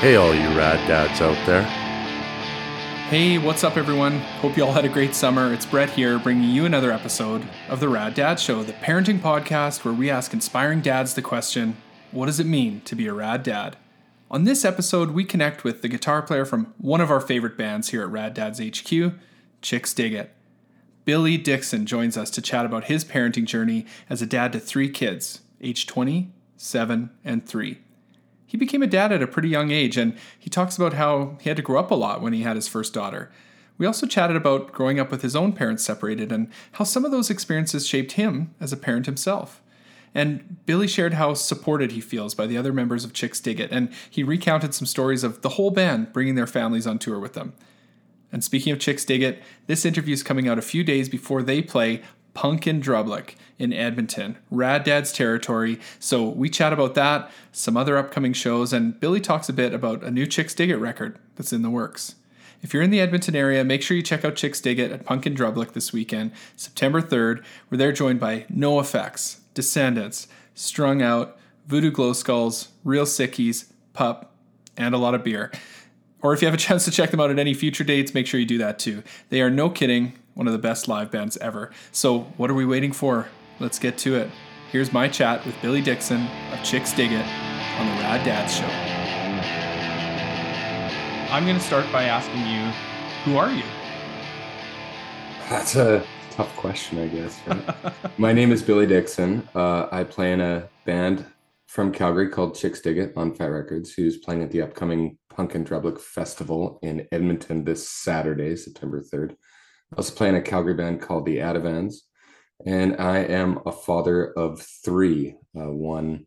Hey, all you rad dads out there. Hey, what's up, everyone? Hope you all had a great summer. It's Brett here, bringing you another episode of the Rad Dad Show, the parenting podcast where we ask inspiring dads the question what does it mean to be a rad dad? On this episode, we connect with the guitar player from one of our favorite bands here at Rad Dads HQ, Chixdiggit. Billy Dixon joins us to chat about his parenting journey as a dad to three kids, age 20, 7, and 3. He became a dad at a pretty young age, and he talks about how he had to grow up a lot when he had his first daughter. We also chatted about growing up with his own parents separated and how some of those experiences shaped him as a parent himself. And Billy shared how supported he feels by the other members of Chixdiggit, and he recounted some stories of the whole band bringing their families on tour with them. And speaking of Chixdiggit, this interview is coming out a few days before they play Punk in Drublic in Edmonton, Rad Dad's territory. So we chat about that, some other upcoming shows, and Billy talks a bit about a new Chixdiggit record that's in the works. If you're in the Edmonton area, make sure you check out Chixdiggit at Punk in Drublic this weekend, September 3rd, where they're joined by No Effects, Descendents, Strung Out, Voodoo Glow Skulls, Real Sickies, Pup, and a lot of beer. Or if you have a chance to check them out at any future dates, make sure you do that too. They are no kidding one of the best live bands ever. So, what are we waiting for? Let's get to it. Here's my chat with Billy Dixon of Chixdiggit on the Rad Dads Show. I'm going to start by asking you, who are you? That's a tough question, I guess. Right? My name is Billy Dixon. Uh, I play in a band from Calgary called Chixdiggit on Fat Records, who's playing at the upcoming Punk and Drublic Festival in Edmonton this Saturday, September 3rd. I also play in a Calgary band called the Ativans, and I am a father of three uh, one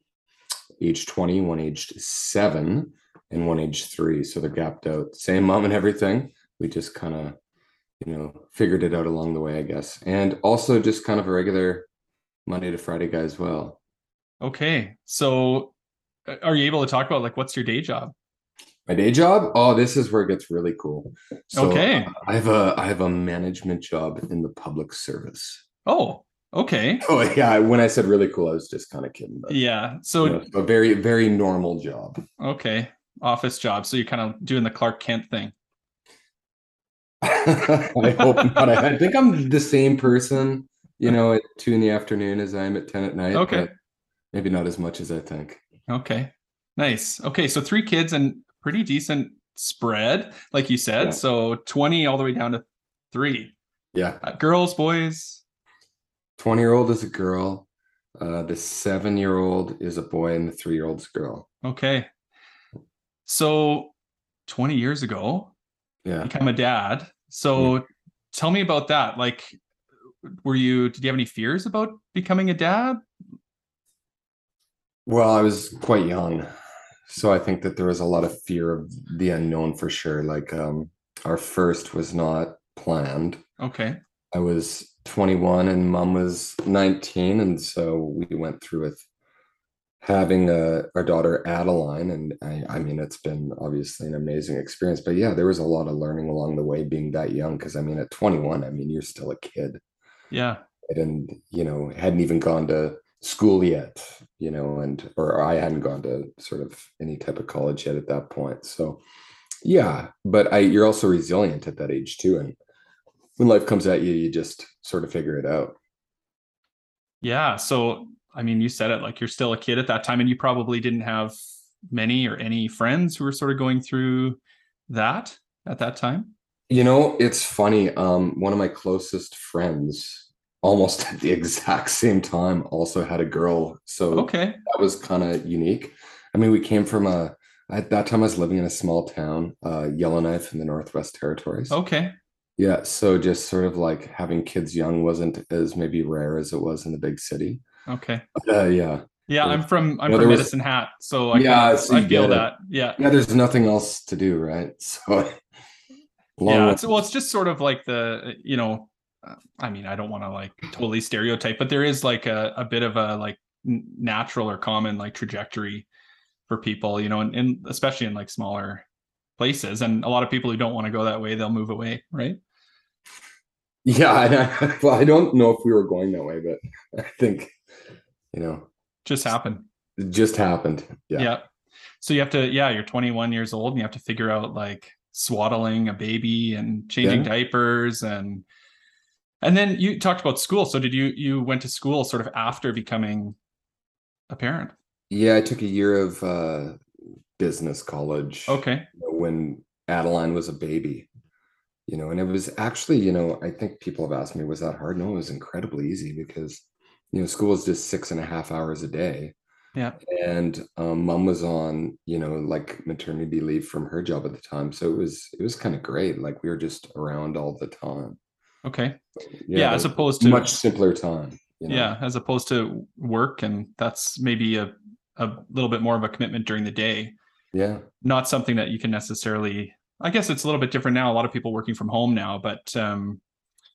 age 20, one aged seven, and one age three. So they're gapped out. Same mom and everything. We just kind of, you know, figured it out along the way, I guess. And also just kind of a regular Monday to Friday guy as well. Okay. So uh, are you able to talk about like what's your day job? My day job? Oh, this is where it gets really cool. So Okay. uh, I have a I have a management job in the public service. Oh, okay. Oh yeah, when I said really cool, I was just kind of kidding. But, Yeah. So, you know, a very very normal job. okay. Office job. So you're kind of doing the Clark Kent thing. I hope not. I, I think I'm the same person, you know, at two in the afternoon as I am at ten at night. Okay. maybe not as much as I think. Okay. Nice. Okay. So three kids and pretty decent spread, like you said. Yeah. So 20 all the way down to three. Yeah, Uh, girls, boys. twenty year old is a girl. Uh, the seven year old is a boy, and the three year old's a girl. Okay. So 20 years ago, Yeah. become a dad. So tell me about that. Like, were you, did you have any fears about becoming a dad? Well, I was quite young, so I think that there was a lot of fear of the unknown for sure. Like, um, our first was not planned. Okay. I was 21 and mom was 19, and so we went through with having a, our daughter Adeline, and I, I mean, it's been obviously an amazing experience. But yeah, there was a lot of learning along the way being that young. Because I mean, at 21, I mean, you're still a kid, Yeah. and you know, hadn't even gone to school yet, you know, and or I hadn't gone to sort of any type of college yet at that point. So yeah, but I you're also resilient at that age too, and when life comes at you, you just sort of figure it out. Yeah. So, I mean, you said it like you're still a kid at that time, and you probably didn't have many or any friends who were sort of going through that at that time. You know, it's funny. Um, one of my closest friends, almost at the exact same time, also had a girl. So Okay. that was kind of unique. I mean, we came from a at that time I was living in a small town, uh, Yellowknife in the Northwest Territories. Okay. Yeah, so just sort of like having kids young wasn't as maybe rare as it was in the big city. Okay. Uh, yeah, Yeah, I'm from I'm from was- Medicine Hat, so I Yeah, of- so I feel that. Yeah. yeah. There's nothing else to do, right? So yeah it's, well it's just sort of like the you know i mean i don't want to like totally stereotype but there is like a, a bit of a like natural or common like trajectory for people you know and, and especially in like smaller places and a lot of people who don't want to go that way they'll move away right Yeah, I, well, I don't know if we were going that way, but I think you know just happened it just happened. Yeah. yeah. so you have to yeah you're 21 years old and you have to figure out like swaddling a baby and changing Yeah. diapers and and then you talked about school so did you you went to school sort of after becoming a parent Yeah, I took a year of uh, business college okay when Adeline was a baby, you know, and it was actually, you know, I think people have asked me, was that hard? No, it was incredibly easy because, you know, school is just six and a half hours a day. Yeah. And um, mom was on, you know, like maternity leave from her job at the time. So it was, it was kind of great. Like we were just around all the time. Okay yeah, as opposed to much simpler time. You know? yeah as opposed to work and that's maybe a a little bit more of a commitment during the day Yeah. not something that you can necessarily i guess it's a little bit different now a lot of people working from home now but um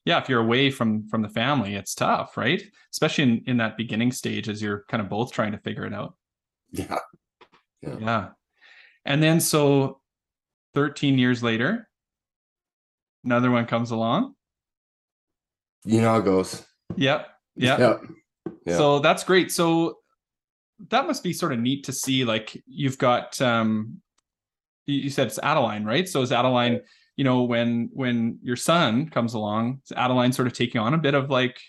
yeah if you're away from from the family it's tough right especially in in that beginning stage as you're kind of both trying to figure it out Yeah. Yeah. yeah and then so 13 years later another one comes along You know how it goes. yep yep Yeah. Yeah. So that's great. So that must be sort of neat to see. Like you've got um you said it's Adeline, right? So is Adeline, you know, when when your son comes along, is Adeline sort of taking on a bit of like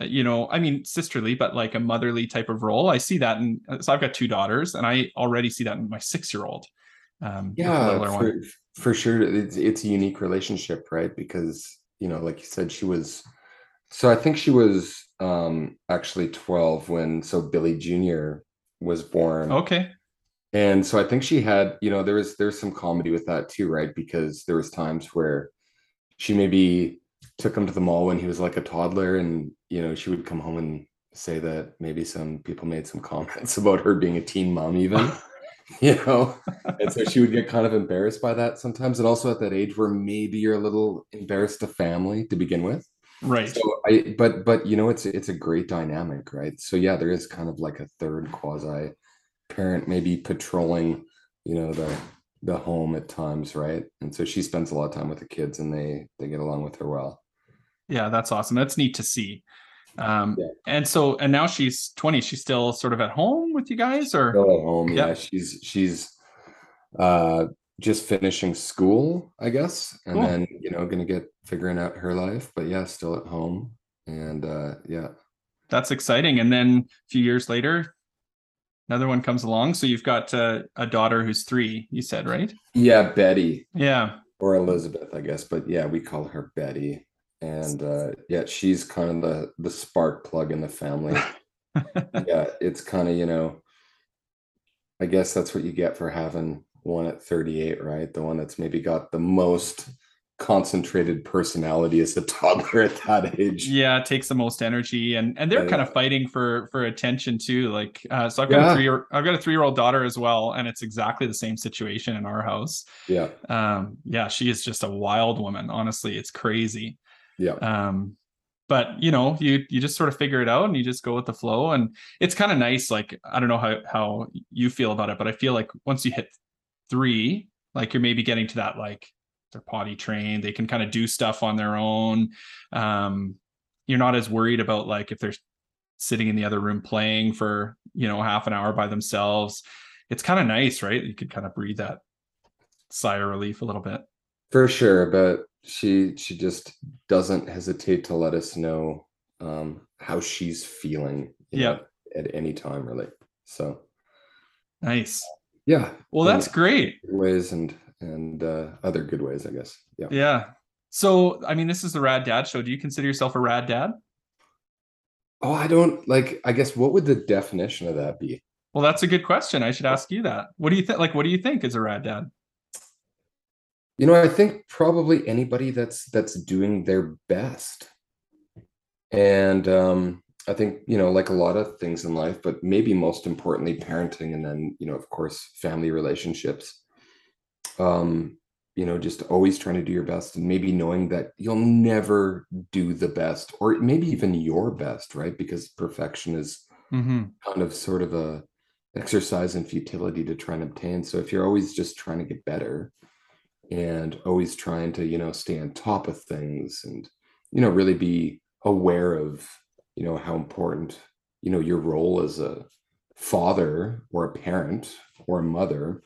uh, you know, I mean sisterly, but like a motherly type of role. I see that and so I've got two daughters and I already see that in my six year old. Um yeah for, for sure it's, it's a unique relationship right because you know like you said she was so i think she was um actually 12 when so billy jr was born. Okay. and so i think she had you know there was there's some comedy with that too right? Because there was times where she maybe took him to the mall when he was like a toddler and you know she would come home and say that maybe some people made some comments about her being a teen mom even you know and so she would get kind of embarrassed by that sometimes and also at that age where maybe you're a little embarrassed to family to begin with Right. so i but but you know it's it's a great dynamic right so yeah there is kind of like a third quasi parent maybe patrolling you know the the home at times right and so she spends a lot of time with the kids and they they get along with her well Yeah, that's awesome. That's neat to see. Um, Yeah. and so, and now she's 20. She's still sort of at home with you guys, or Still at home Yeah. yeah she's she's uh just finishing school i guess and Cool. then you know gonna get figuring out her life but yeah still at home and uh yeah that's exciting. And then a few years later, another one comes along. So you've got uh, a daughter who's three. You said right? yeah betty Yeah. or elizabeth i guess but yeah we call her betty and uh yeah she's kind of the the spark plug in the family yeah it's kind of you know i guess that's what you get for having one at 38 right the one that's maybe got the most concentrated personality as a toddler at that age Yeah, it takes the most energy, and and they're Yeah, kind of fighting for for attention too. Like, uh, so I've got Yeah. a three year I've got a three year old daughter as well, and it's exactly the same situation in our house. yeah Um, yeah, she is just a wild woman. Honestly, it's crazy. Yeah. Um but you know you you just sort of figure it out and you just go with the flow. And it's kind of nice like i don't know how how you feel about it but i feel like once you hit three like you're maybe getting to that like they're potty trained they can kind of do stuff on their own. Um you're not as worried about like if they're sitting in the other room playing for you know half an hour by themselves. It's kind of nice right? You could kind of breathe that sigh of relief a little bit for sure but she she just doesn't hesitate to let us know um how she's feeling Yeah. at any time really so nice yeah well that's great ways and and uh other good ways i guess yeah Yeah. So, I mean, this is the Rad Dad show. Do you consider yourself a rad dad? oh i don't like i guess what would the definition of that be Well, that's a good question. I should ask you that. What do you think? Like, what do you think is a rad dad? You know i think probably anybody that's that's doing their best and um i think you know like a lot of things in life but maybe most importantly parenting and then you know of course family relationships um you know just always trying to do your best and maybe knowing that you'll never do the best or maybe even your best right because perfection is Mm-hmm. kind of sort of a exercise in futility to try and obtain. So if you're always just trying to get better and always trying to, you know, stay on top of things and, you know, really be aware of, you know, how important, you know, your role as a father or a parent or a mother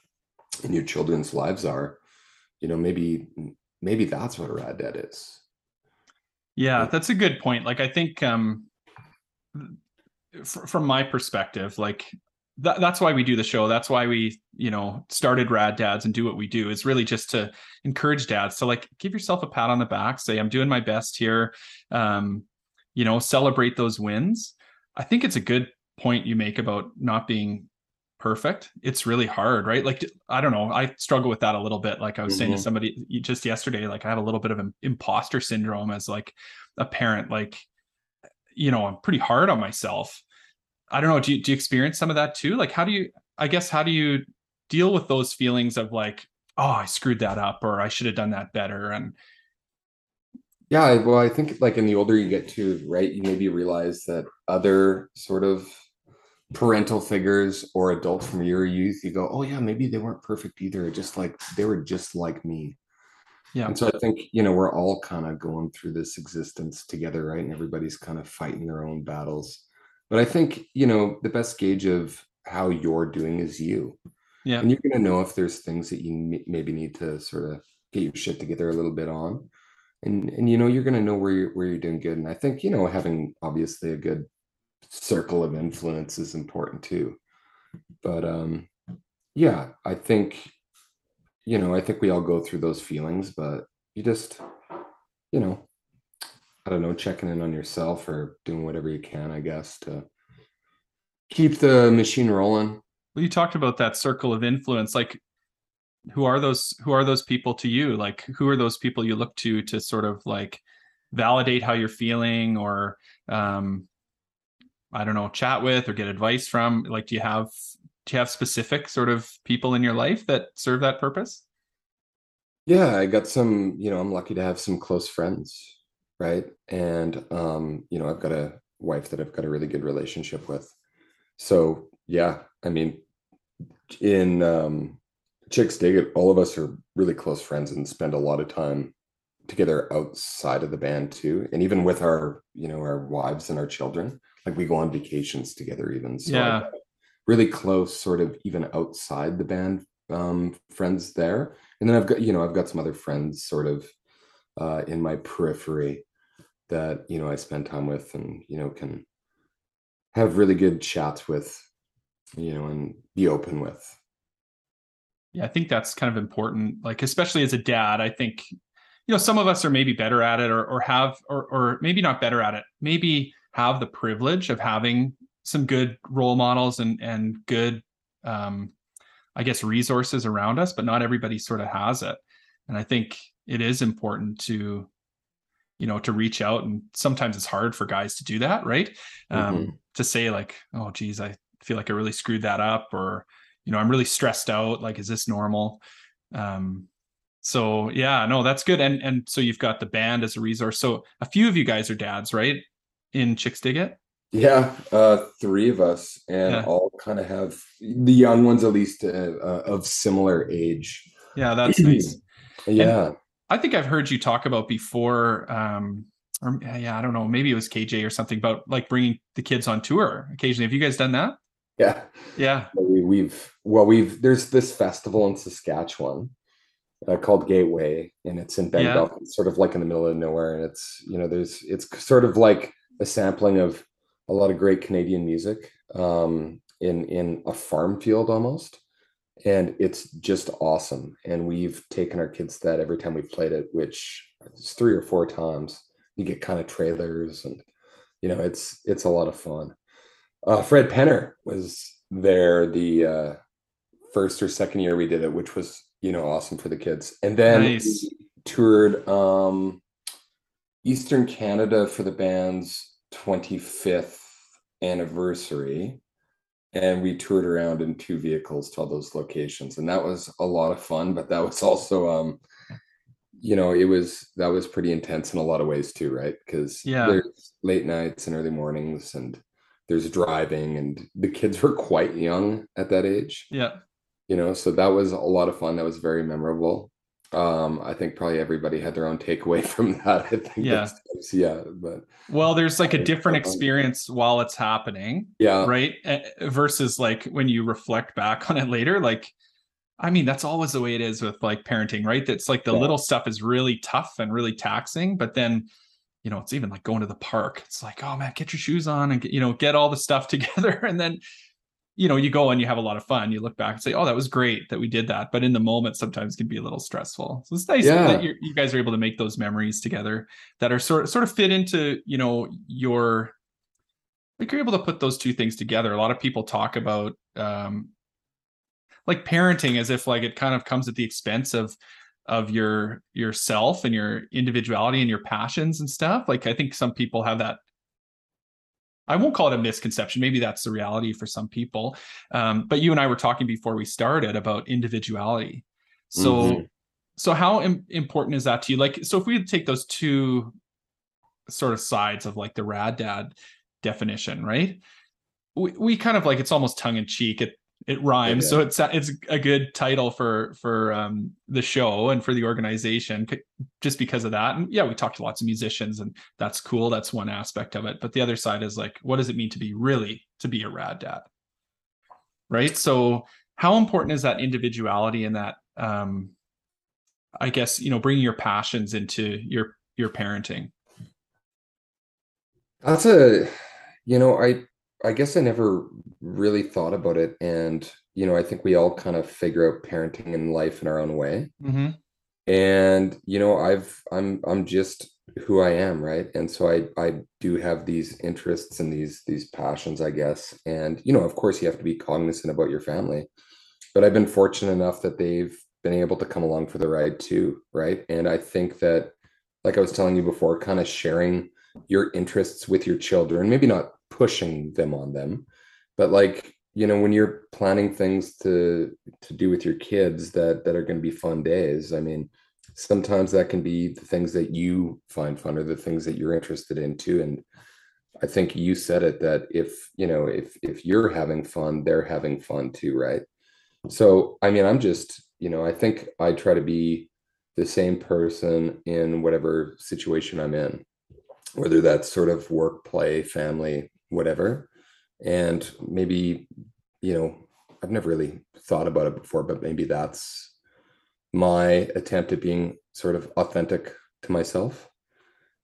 in your children's lives are you know maybe maybe that's what a rad dad is. Yeah that's a good point. Like i think um from my perspective like th- that's why we do the show. That's why we you know started rad dads and do what we do. Is really just to encourage dads to like give yourself a pat on the back say i'm doing my best here um you know celebrate those wins. I think it's a good point you make about not being perfect. It's really hard right? Like i don't know. I struggle with that a little bit. Like i was mm-hmm. saying to mm-hmm. somebody just yesterday like i have a little bit of an imposter syndrome as like a parent. Like you know i'm pretty hard on myself i don't know do you, do you experience some of that too like how do you i guess how do you deal with those feelings of like oh i screwed that up or i should have done that better and yeah well i think like in the older you get to right you maybe realize that other sort of parental figures or adults from your youth, you go, oh yeah, maybe they weren't perfect either. Just like they were just like me. Yeah. And so I think, you know, we're all kind of going through this existence together, right? And everybody's kind of fighting their own battles. But I think, you know, the best gauge of how you're doing is you. Yeah. And you're going to know if there's things that you maybe need to sort of get your shit together a little bit on. And, and you know, you're going to know where you're, where you're doing good. And I think, you know, having obviously a good circle of influence is important too. But um, yeah, I think, you know, I think we all go through those feelings, but you just, you know, I don't know, checking in on yourself or doing whatever you can, I guess, to keep the machine rolling. Well, you talked about that circle of influence. Like, who are those? Who are those people to you? Like, who are those people you look to to sort of like validate how you're feeling, or um, I don't know, chat with or get advice from? Like, do you have do you have specific sort of people in your life that serve that purpose? Yeah, I got some, you know, I'm lucky to have some close friends, right? And um, you know, I've got a wife that I've got a really good relationship with. So yeah, I mean, in um Chixdiggit, all of us are really close friends and spend a lot of time together outside of the band too. And even with our, you know, our wives and our children like we go on vacations together even so yeah really close sort of even outside the band um friends there and then i've got you know i've got some other friends sort of uh in my periphery that you know i spend time with and you know can have really good chats with you know and be open with yeah i think that's kind of important like especially as a dad i think you know some of us are maybe better at it or or have or or maybe not better at it maybe have the privilege of having some good role models and and good um, I guess resources around us, but not everybody sort of has it. And I think it is important to, you know, to reach out. And sometimes it's hard for guys to do that, right? Um, mm-hmm. To say like, oh, geez, I feel like I really screwed that up, or you know, I'm really stressed out. Like, is this normal? Um, so yeah, no, that's good. And and so you've got the band as a resource. So a few of you guys are dads, right? in Chixdiggit? Yeah, uh, three of us, and yeah. all kind of have the young ones at least uh, uh, of similar age. Yeah, that's nice. yeah, and I think I've heard you talk about before. Um, or yeah, I don't know, maybe it was KJ or something about like bringing the kids on tour occasionally. Have you guys done that? Yeah, yeah. We, have well, we've there's this festival in Saskatchewan uh, called Gateway, and it's in Bendel, yeah. it's sort of like in the middle of nowhere, and it's you know there's it's sort of like a sampling of a lot of great Canadian music um, in in a farm field almost, and it's just awesome. And we've taken our kids that every time we've played it, which is three or four times. You get kind of trailers, and you know it's it's a lot of fun. Uh, Fred Penner was there the uh, first or second year we did it, which was you know awesome for the kids. And then nice. toured um, Eastern Canada for the band's 25th anniversary. And we toured around in two vehicles to all those locations. And that was a lot of fun, but that was also um, you know, it was that was pretty intense in a lot of ways too, right? Because yeah, there's late nights and early mornings and there's driving and the kids were quite young at that age. Yeah. You know, so that was a lot of fun. That was very memorable. Um, I think probably everybody had their own takeaway from that. I think Yeah. yeah, but Well, there's like a different experience while it's happening, yeah, right? Versus like when you reflect back on it later, like I mean, that's always the way it is with like parenting, right? That's like the Yeah. little stuff is really tough and really taxing, but then you know, it's even like going to the park. It's like, oh man, get your shoes on and get, you know, get all the stuff together and then you know, you go and you have a lot of fun. You look back and say, "Oh, that was great that we did that." But in the moment, sometimes can be a little stressful. So it's nice Yeah. that you're, you guys are able to make those memories together that are sort sort of fit into you know your like you're able to put those two things together. A lot of people talk about um, like parenting as if like it kind of comes at the expense of of your yourself and your individuality and your passions and stuff. Like I think some people have that I won't call it a misconception. Maybe that's the reality for some people. Um, but you and I were talking before we started about individuality. So, Mhm. so how Im- important is that to you? Like, so if we take those two sort of sides of like the rad dad definition, right? We, we kind of like it's almost tongue in cheek. It it rhymes, Yeah. so it's it's a good title for for um, the show and for the organization, just because of that. And yeah, we talked to lots of musicians, and that's cool. That's one aspect of it. But the other side is like, what does it mean to be really to be a rad dad? Right. So, how important is that individuality and that, um, I guess, you know, bringing your passions into your your parenting? that's a, you know, I I guess I never really thought about it, and you know, I think we all kind of figure out parenting and life in our own way. Mm-hmm. and you know i've i'm i'm just who i am right and so i i do have these interests and these these passions i guess and you know of course you have to be cognizant about your family but i've been fortunate enough that they've been able to come along for the ride too right and i think that like i was telling you before kind of sharing your interests with your children maybe not pushing them on them. But like you know when you're planning things to to do with your kids that that are going to be fun days i mean sometimes that can be the things that you find fun or the things that you're interested in too. And i think you said it that if you know if if you're having fun they're having fun too right? So i mean i'm just you know i think i try to be the same person in whatever situation i'm in whether that's sort of work play family whatever and maybe you know i've never really thought about it before but maybe that's my attempt at being sort of authentic to myself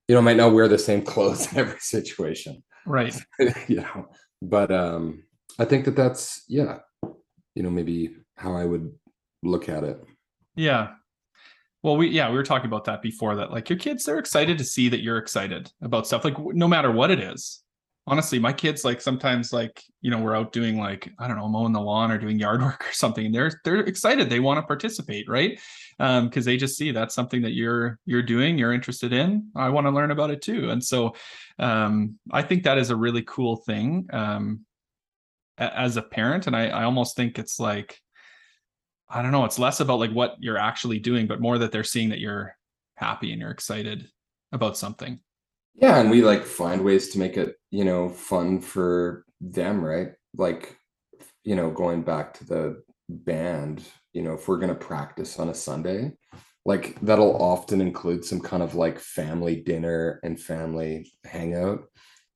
you know i might not wear the same clothes in every situation Right. you know but um i think that that's yeah you know maybe how i would look at it Yeah. Well, we yeah, we were talking about that before that like your kids they're excited to see that you're excited about stuff like no matter what it is. Honestly, my kids like sometimes like, you know, we're out doing like I don't know, mowing the lawn or doing yard work or something and they're they're excited. They want to participate, right? Um because they just see that's something that you're you're doing, you're interested in. I want to learn about it too. And so um I think that is a really cool thing um as a parent and I I almost think it's like I don't know. It's less about like what you're actually doing, but more that they're seeing that you're happy and you're excited about something. Yeah and we like find ways to make it you know fun for them right like you know going back to the band you know if we're going to practice on a sunday like that'll often include some kind of like family dinner and family hangout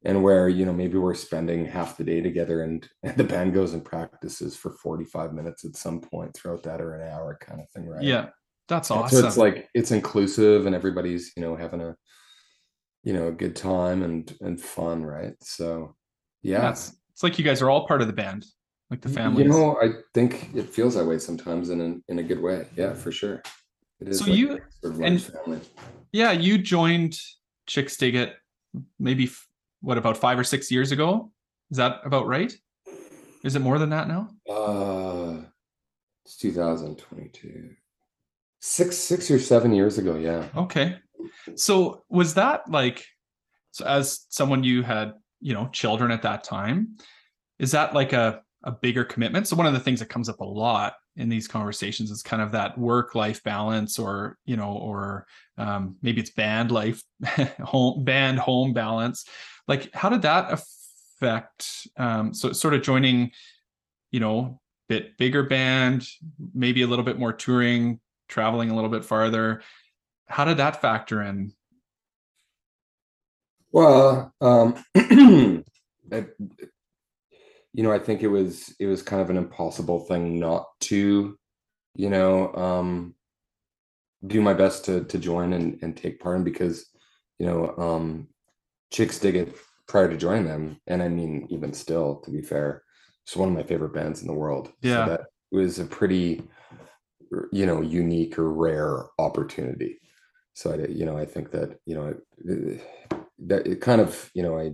and where you know maybe we're spending half the day together and, and the band goes and practices for 45 minutes at some point throughout that or an hour kind of thing right Yeah, that's And awesome. so it's like it's inclusive and everybody's you know having a you know a good time and and fun right so yeah That's it's like you guys are all part of the band, like the family. you know i think it feels that way sometimes in a, in a good way yeah for sure it is So like you- sort of and- family yeah, you joined Chixdiggit maybe what about five or six years ago? Is that about right? Is it more than that now? uh it's 2022 six six or seven years ago yeah Okay. So was that like so as someone you had, you know, children at that time, is that like a a bigger commitment? So one of the things that comes up a lot in these conversations is kind of that work life balance or, you know, or um, maybe it's band life home band home balance. Like how did that affect um so sort of joining, you know, bit bigger band, maybe a little bit more touring traveling a little bit farther. How did that factor in? Well, um, I, you know, I think it was it was kind of an impossible thing not to, you know, um, do my best to to join and, and take part in because, you know, um, Chixdiggit prior to joining them, and I mean even still, to be fair, it's one of my favorite bands in the world. Yeah. So that was a pretty, you know, unique or rare opportunity. So I, you know, I think that you know that it kind of, you know, I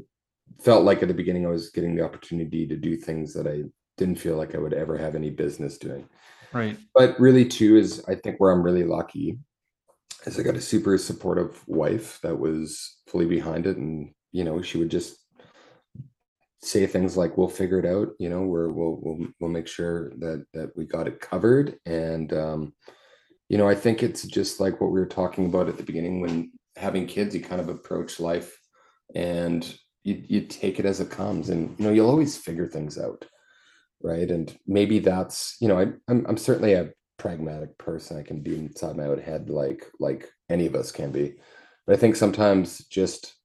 felt like at the beginning I was getting the opportunity to do things that I didn't feel like I would ever have any business doing. Right. But really, too, is I think where I'm really lucky is I got a super supportive wife that was fully behind it, and you know, she would just say things like we'll figure it out you know we're we'll we'll, we'll make sure that that we got it covered and um you know i think it's just like what we were talking about at the beginning when having kids you kind of approach life and you, you take it as it comes and you know you'll always figure things out right? And maybe that's you know I, I'm, I'm certainly a pragmatic person. I can be inside my own head like like any of us can be. But i think sometimes just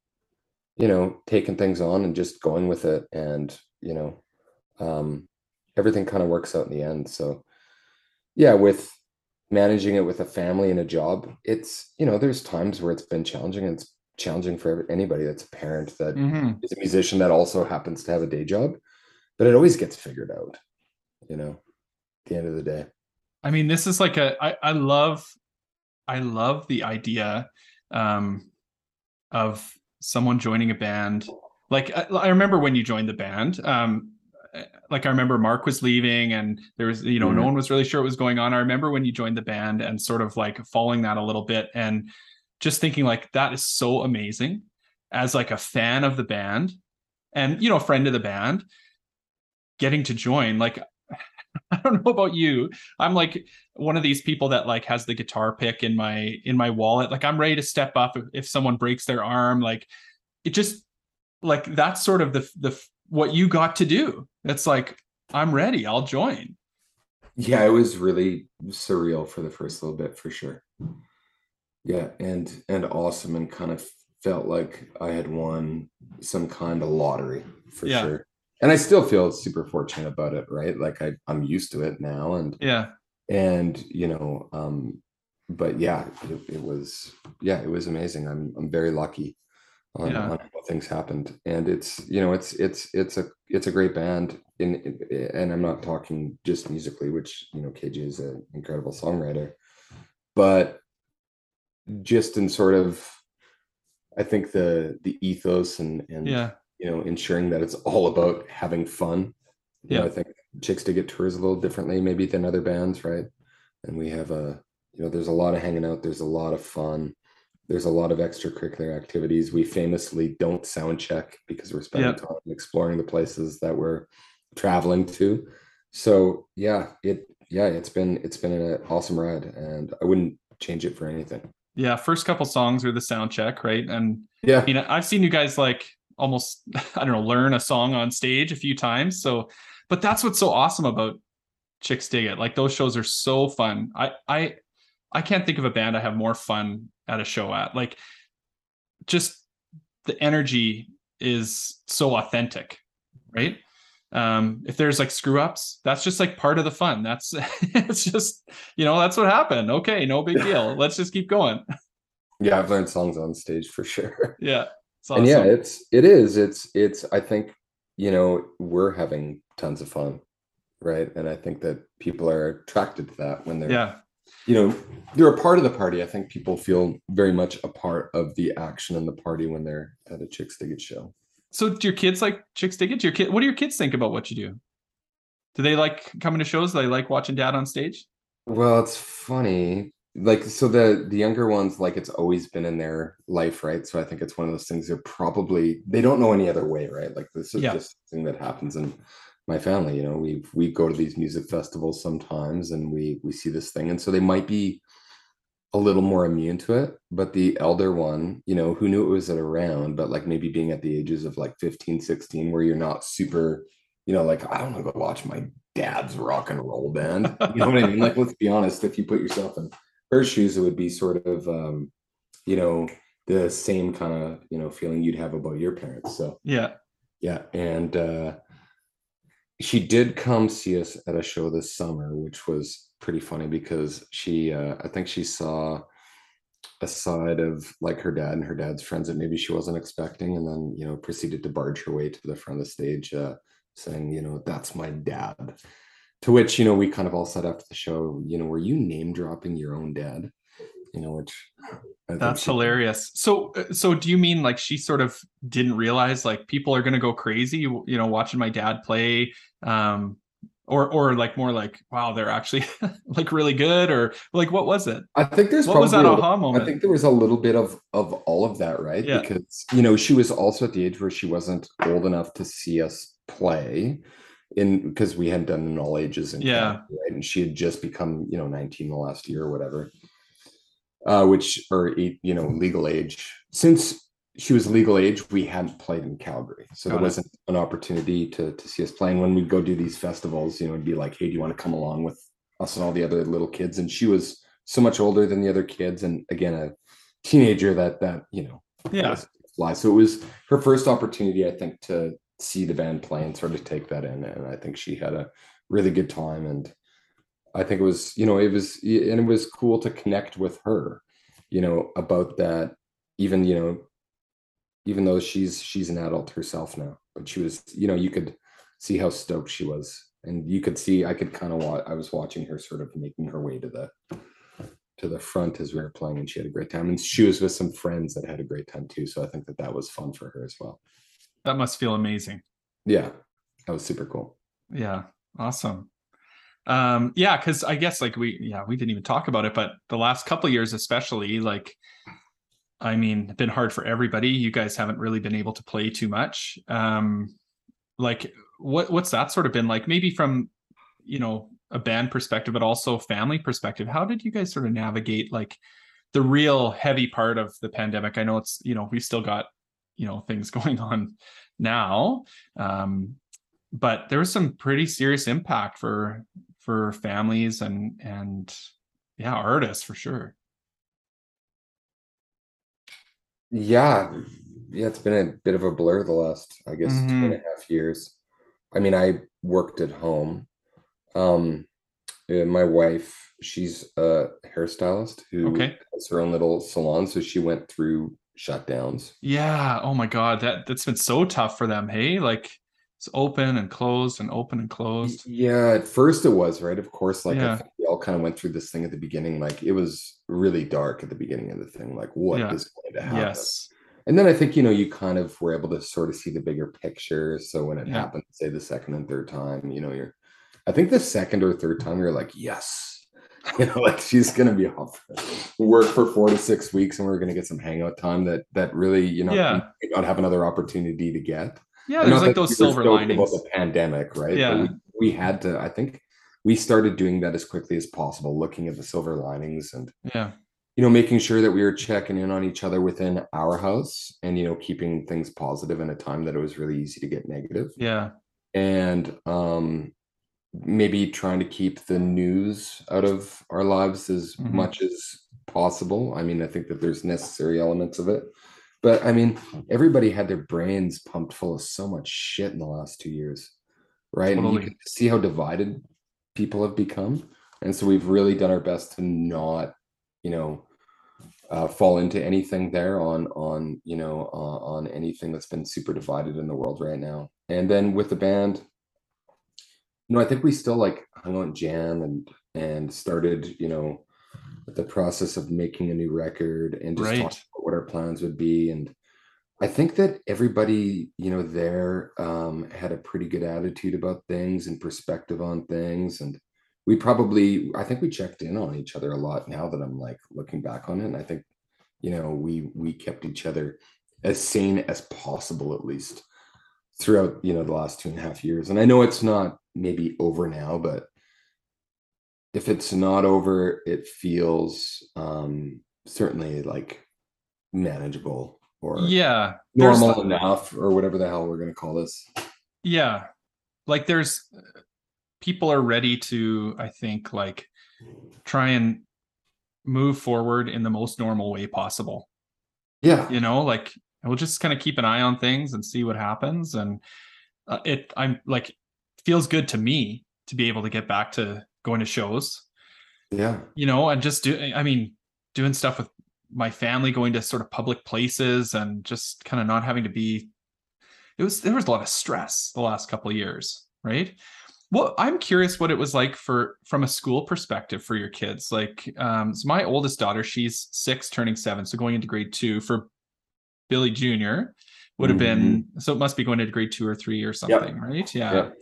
you know taking things on and just going with it and you know um everything kind of works out in the end. So yeah with managing it with a family and a job it's you know there's times where it's been challenging and it's challenging for anybody that's a parent that hmm is a musician that also happens to have a day job but it always gets figured out you know at the end of the day I mean, this is like a I, I love I love the idea um of someone joining a band. Like I, I remember when you joined the band, um like I remember Mark was leaving and there was, you know, no Mhm. one was really sure what was going on. I remember when you joined the band and sort of like following that a little bit and just thinking like that is so amazing as like a fan of the band and you know, friend of the band getting to join. Like I don't know about you. I'm like one of these people that like has the guitar pick in my in my wallet. Like I'm ready to step up if, if someone breaks their arm. Like it just like that's sort of the the what you got to do. It's like I'm ready. I'll join. Yeah, it was really surreal for the first little bit for sure. Yeah, and and awesome and kind of felt like I had won some kind of lottery for Yeah. sure. And I still feel super fortunate about it, right? Like I I'm used to it now and Yeah. and you know, um but yeah, it, it was yeah, it was amazing. I'm I'm very lucky on, Yeah. on how things happened. And it's you know, it's it's it's a it's a great band in in- and I'm not talking just musically, which you know, KJ is an incredible songwriter, but just in sort of I think the the ethos and and Yeah. you know ensuring that it's all about having fun. You know, Yeah. I think Chixdiggit tours a little differently maybe than other bands, right? And we have a you know there's a lot of hanging out, there's a lot of fun. There's a lot of extracurricular activities. We famously don't sound check because we're spending Yep. time exploring the places that we're traveling to. So yeah, it yeah, it's been it's been an awesome ride and I wouldn't change it for anything. Yeah. First couple songs are the sound check, right? And Yeah. I mean, I've seen you guys like almost, I don't know, learn a song on stage a few times. So, but that's what's so awesome about Chixdiggit. Like those shows are so fun. I, I, I can't think of a band I have more fun at a show at. Like, just the energy is so authentic, right? Um, if there's like screw ups, that's just like part of the fun. That's it's just you know that's what happened. Okay, no big deal. Let's just keep going. Yeah, I've learned songs on stage for sure. Yeah, it's And yeah, it's it is. It's it's I think, you know, we're having tons of fun, right? And I think that people are attracted to that when they're yeah. You know, they're a part of the party. I think people feel very much a part of the action and the party when they're at a Chixdiggit show. So do your kids like Chixdiggit? Do your kid what do your kids think about what you do? Do they like coming to shows? Do they like watching dad on stage? Well, it's funny. Like so the the younger ones like it's always been in their life, right? So I think it's one of those things they're probably they don't know any other way, right? Like this is Yeah. just thing that happens in my family, you know. We we go to these music festivals sometimes and we we see this thing and so they might be a little more immune to it, but the elder one, you know, who knew it was around, but like maybe being at the ages of like 15, 16 where you're not super, you know, like I don't want to go watch my dad's rock and roll band. You know what I mean? Like let's be honest, if you put yourself in her shoes, it would be sort of, um, you know, the same kind of, you know, feeling you'd have about your parents. So Yeah. yeah, and uh, she did come see us at a show this summer, which was pretty funny because she, uh, I think she saw a side of like her dad and her dad's friends that maybe she wasn't expecting, and then you know proceeded to barge her way to the front of the stage, uh, saying, you know, that's my dad. To which you know we kind of all said after the show, you know, were you name dropping your own dad? You know, which I That's she- hilarious. So, uh, so do you mean like she sort of didn't realize like people are going to go crazy, you know, watching my dad play, um, or or like more like, wow, they're actually like really good, or like what was it? I think there's What was that aha moment? I think there was a little bit of of all of that, right? Yeah. Because you know, she was also at the age where she wasn't old enough to see us play in because we hadn't done an all ages in Yeah. Right? And she had just become, you know, 19 the last year or whatever. Uh, which eight, you know, legal age. Since she was legal age, we hadn't played in Calgary. So Got there it. wasn't an opportunity to to see us playing. When we'd go do these festivals, you know, it'd be like, hey, do you want to come along with us and all the other little kids? And she was so much older than the other kids, and again, a teenager that that you know Yeah, fly. So it was her first opportunity, I think, to see the band play and sort of take that in. And I think she had a really good time. And I think it was, you know, it was, and it was cool to connect with her, you know, about that. Even, you know, even though she's she's an adult herself now, but she was, you know, you could see how stoked she was, and you could see, I could kind of watch. I was watching her sort of making her way to the to the front as we were playing and she had a great time and she was with some friends that had a great time too so i think that that was fun for her as well that must feel amazing. yeah that was super cool Yeah, awesome. Um, yeah, because I guess like we, yeah, we didn't even talk about it, but the last couple years, especially, like, I mean, been hard for everybody. You guys haven't really been able to play too much. Um, like, what what's that sort of been like? Maybe from, you know, a band perspective, but also family perspective. How did you guys sort of navigate like the real heavy part of the pandemic? I know it's, you know, we still got, you know, things going on now. Um, but there was some pretty serious impact for for families and and yeah artists for sure. Yeah yeah it's been a bit of a blur the last i guess two and a half years. I mean i worked at home. Um uh, my wife she's a hairstylist who Okay. has her own little salon so she went through shutdowns. Yeah oh my god that that's been so tough for them hey? Like it's open and closed and open and closed Yeah, at first it was, right? Of course, like I Yeah. think we all kind of went through this thing at the beginning. Like it was really dark at the beginning of the thing. Like, what is Yeah. going to happen? yes And then I think, you know, you kind of were able to sort of see the bigger picture. So when it Yeah. happened, say the second and third time, you know, you're I think the second or third time you're like, yes. You know, like she's gonna be off work for four to six weeks and we're gonna get some hangout time that that really, you know, Yeah. not have another opportunity to get. Yeah there's like those silver linings about the pandemic, right? Yeah. we, we had to. I think we started doing that as quickly as possible, looking at the silver linings and yeah you know making sure that we were checking in on each other within our house and you know keeping things positive in a time that it was really easy to get negative yeah and um maybe trying to keep the news out of our lives as Mhm. much as possible i mean i think that there's necessary elements of it but i mean everybody had their brains pumped full of so much shit in the last two years right? And you can see how divided people have become. And so we've really done our best to not you know uh, fall into anything there on on you know uh, on anything that's been super divided in the world right now. And then with the band you know i think we still like hung on jam and and started you know the process of making a new record and just Right. talking what our plans would be and i think that everybody you know there um had a pretty good attitude about things and perspective on things and we probably i think we checked in on each other a lot now that i'm like looking back on it and i think you know we we kept each other as sane as possible at least throughout you know the last two and a half years and i know it's not maybe over now but if it's not over it feels um certainly like manageable or yeah normal the- enough or whatever the hell we're going to call this yeah like there's people are ready to i think like try and move forward in the most normal way possible. Yeah. You know, like we'll just kind of keep an eye on things and see what happens. And uh, it, I'm like, feels good to me to be able to get back to going to shows. Yeah. You know, and just do. I mean, doing stuff with my family, going to sort of public places, and just kind of not having to be. It was there was a lot of stress the last couple of years, right? Well, I'm curious what it was like for from a school perspective for your kids. Like, um, so my oldest daughter, she's six, turning seven, so going into grade two. For Billy Jr. would have been Mm-hmm. so it must be going into grade two or three or something, right? Yeah. Yep.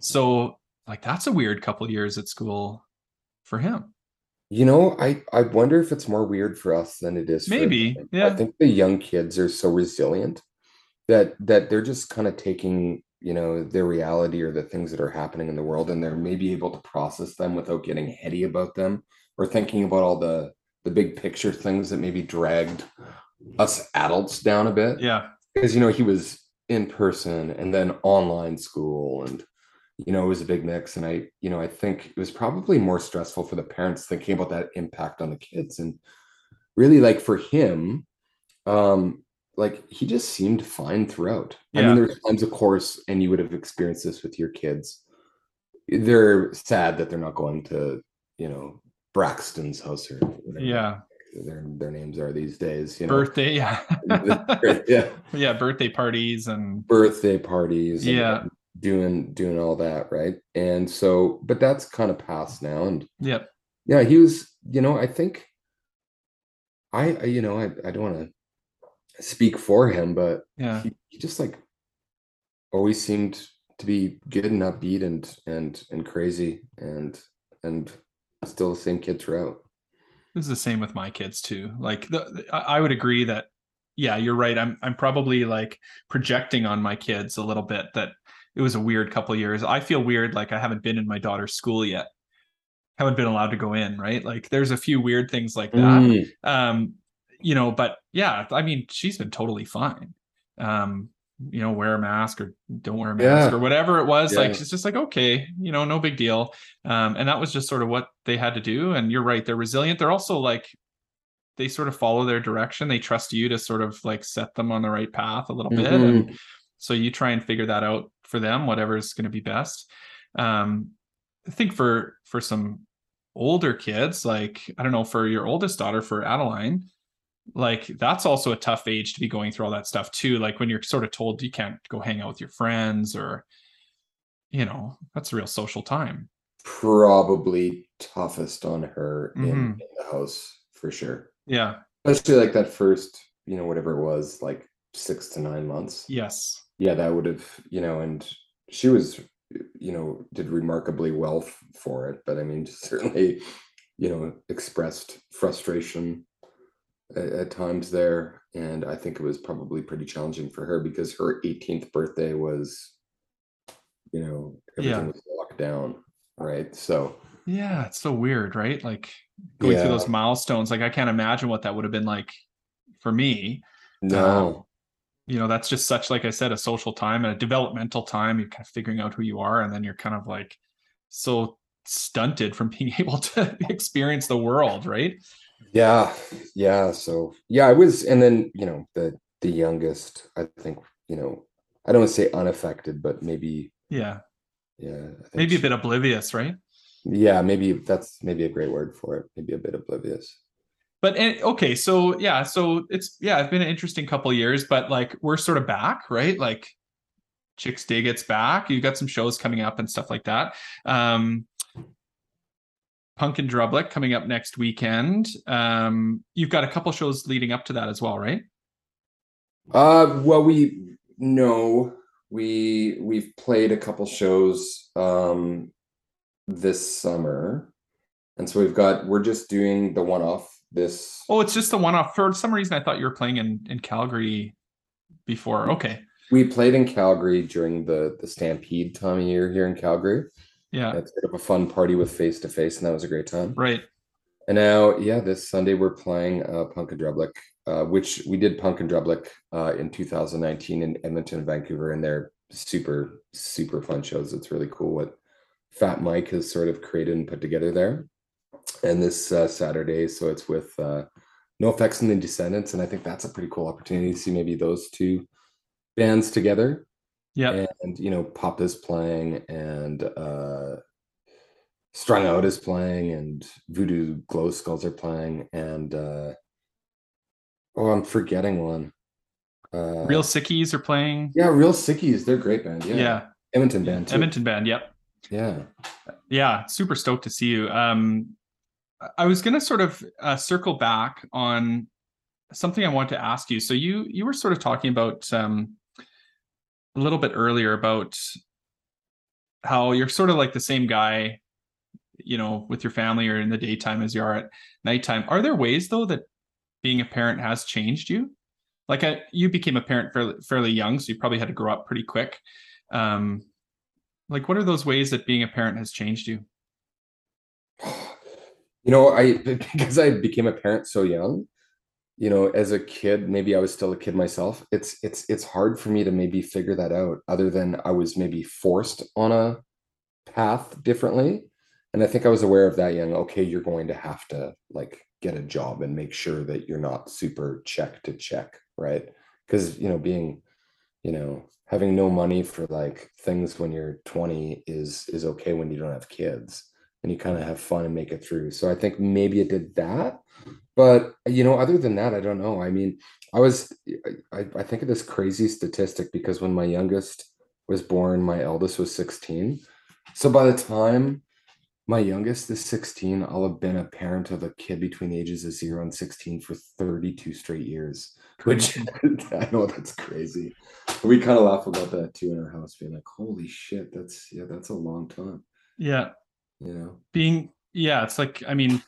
So like that's a weird couple years at school for him. You know, I I wonder if it's more weird for us than it is Maybe, them. yeah. I think the young kids are so resilient that that they're just kind of taking, you know, their reality or the things that are happening in the world and they're maybe able to process them without getting heady about them or thinking about all the the big picture things that maybe dragged us adults down a bit. Yeah. because you know he was in person and then online school and you know it was a big mix and i you know i think it was probably more stressful for the parents thinking about that impact on the kids and really like for him um like he just seemed fine throughout i Yeah. mean there's times of course and you would have experienced this with your kids they're sad that they're not going to you know braxton's house or whatever Yeah. their their names are these days you know Birthday. Yeah. yeah yeah. Birthday parties and birthday parties and Yeah. Doing doing all that right and so but that's kind of past now and yeah yeah he was you know i think i, you know i, I don't want to speak for him but Yeah. he, he just like always seemed to be good and upbeat and and and crazy and and still the same kid throughout This is the same with my kids too. Like the, I would agree that yeah, you're right. I'm I'm probably like projecting on my kids a little bit that it was a weird couple years. I feel weird like I haven't been in my daughter's school yet. Haven't been allowed to go in, right? Like there's a few weird things like that. Mm, Um you know, but yeah, I mean, she's been totally fine. Um you know, wear a mask or don't wear a mask Yeah. or whatever it was. Like Yeah. she's just like, okay, you know, no big deal. Um, and that was just sort of what they had to do. And you're right, they're resilient. They're also like they sort of follow their direction. They trust you to sort of like set them on the right path a little bit. mhm. And so you try and figure that out for them, whatever is going to be best. Um, I think for for some older kids, like I don't know, for your oldest daughter, for Adeline, like that's also a tough age to be going through all that stuff too. Like when you're sort of told you can't go hang out with your friends or you know, that's a real social time. probably toughest on her in, Mhm. in the house for sure Yeah. especially like that first you know whatever it was like six to nine months Yes. Yeah that would have you know and she was you know did remarkably well f- for it but i mean certainly you know expressed frustration at, at times there and i think it was probably pretty challenging for her because her 18th birthday was you know everything Yeah. was locked down right so Yeah, it's so weird, right? Like going through those milestones. Like I can't imagine what that would have been like for me. no um, You know, that's just such, like I said, a social time and a developmental time. You're kind of figuring out who you are, and then you're kind of like so stunted from being able to experience the world, right? Yeah, yeah. So yeah, I was, and then you know the the youngest, I think you know, I don't want to say unaffected, but maybe Yeah. yeah, Maybe a bit oblivious, right? Yeah, maybe that's maybe a great word for it. Maybe a bit oblivious. But okay, so yeah, so it's yeah, it's been an interesting couple years, but like we're sort of back, right? Like Chixdiggit's back. You got some shows coming up and stuff like that. Um Punk in Drublic coming up next weekend. Um, you've got a couple shows leading up to that as well, right? Uh, well, we no, we we've played a couple shows um this summer, and so we've got we're just doing the one off this. Oh, it's just a one off. For some reason, I thought you were playing in in Calgary before. Okay, We played in Calgary during the the Stampede time of year here in Calgary. yeah, It's sort of a fun party with face to face, and that was a great time. right. And now, yeah, this Sunday we're playing uh, Punk in Drublic, uh, which we did Punk in Drublic uh, in 2019 in Edmonton and Vancouver, and they're super, super fun shows. It's really cool what Fat Mike has sort of created and put together there. And this uh, Saturday. So it's with uh, NOFX and the Descendents, and I think that's a pretty cool opportunity to see maybe those two bands together. Yeah. And you know, Pup is playing, and uh, Strung Out is playing, and Voodoo Glow Skulls are playing, and uh, oh, I'm forgetting one. Uh, Real Sickies are playing. yeah, Real Sickies. They're a great band. Yeah, Yeah. Edmonton band too. Edmonton band. Yep. Yeah. Yeah. Super stoked to see you. Um, I was going to sort of uh, circle back on something I want to ask you. So you you were sort of talking about um, a little bit earlier about how you're sort of like the same guy, you know, with your family or in the daytime as you are at nighttime. Are there ways though that being a parent has changed you? Like I, you became a parent fairly fairly young, so you probably had to grow up pretty quick. Um, like, what are those ways that being a parent has changed you? You know, I because I became a parent so young, you know, as a kid, maybe I was still a kid myself. It's it's it's hard for me to maybe figure that out other than I was maybe forced on a path differently. And I think I was aware of that young, okay, you're going to have to like get a job and make sure that you're not super check to check, right? Because, you know, being, you know, having no money for like things when you're 20 is is okay when you don't have kids and you kind of have fun and make it through. So I think maybe it did that. But you know, other than that, I don't know. I mean, I was I, I think of this crazy statistic because when my youngest was born, my eldest was 16. So by the time my youngest is 16, I'll have been a parent of a kid between the ages of zero and 16 for 32 straight years. Which I know that's crazy. We kind of laugh about that too in our house, being like, holy shit, that's yeah, that's a long time. Yeah, You know. being yeah, it's like I mean,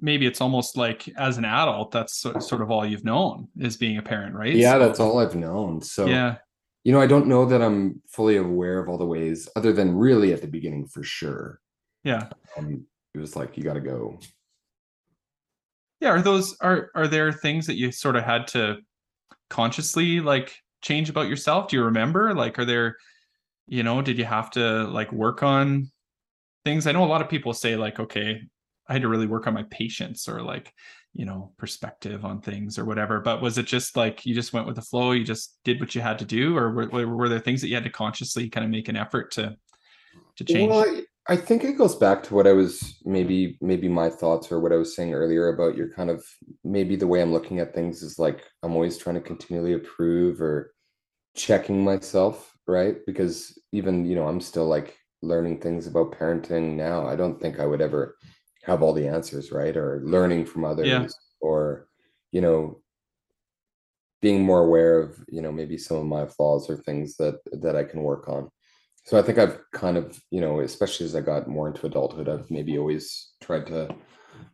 maybe it's almost like as an adult, that's sort of all you've known is being a parent, right? Yeah, So- that's all I've known. So Yeah, you know, I don't know that I'm fully aware of all the ways, other than really at the beginning for sure. yeah, Um, it was like you got to go. yeah. Are those are are there things that you sort of had to consciously like change about yourself? Do you remember? Like, are there, you know, did you have to like work on things? I know a lot of people say like, okay, I had to really work on my patience or like, you know, perspective on things or whatever. But was it just like you just went with the flow? You just did what you had to do, or were, were there things that you had to consciously kind of make an effort to to change? Well, I, I think it goes back to what I was maybe maybe my thoughts or what I was saying earlier about your kind of maybe the way I'm looking at things is like I'm always trying to continually improve or checking myself, right? Because even you know I'm still like learning things about parenting now. I don't think I would ever have all the answers, right? Or learning from others, or you know being more aware of you know maybe some of my flaws or things that that I can work on so I think I've kind of, you know, especially as I got more into adulthood, I've maybe always tried to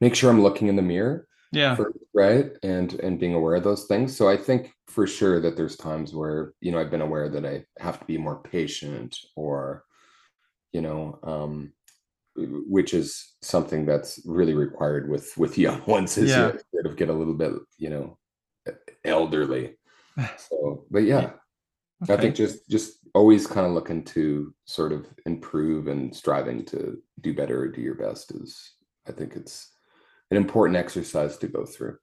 make sure I'm looking in the mirror, yeah, first, right? And and being aware of those things. So I think for sure that there's times where, you know, I've been aware that I have to be more patient or, you know, um, which is something that's really required with with young ones is Yeah. you sort of get a little bit, you know, elderly. So, but yeah, I okay. think just just always kind of looking to sort of improve and striving to do better or do your best is I think it's an important exercise to go through.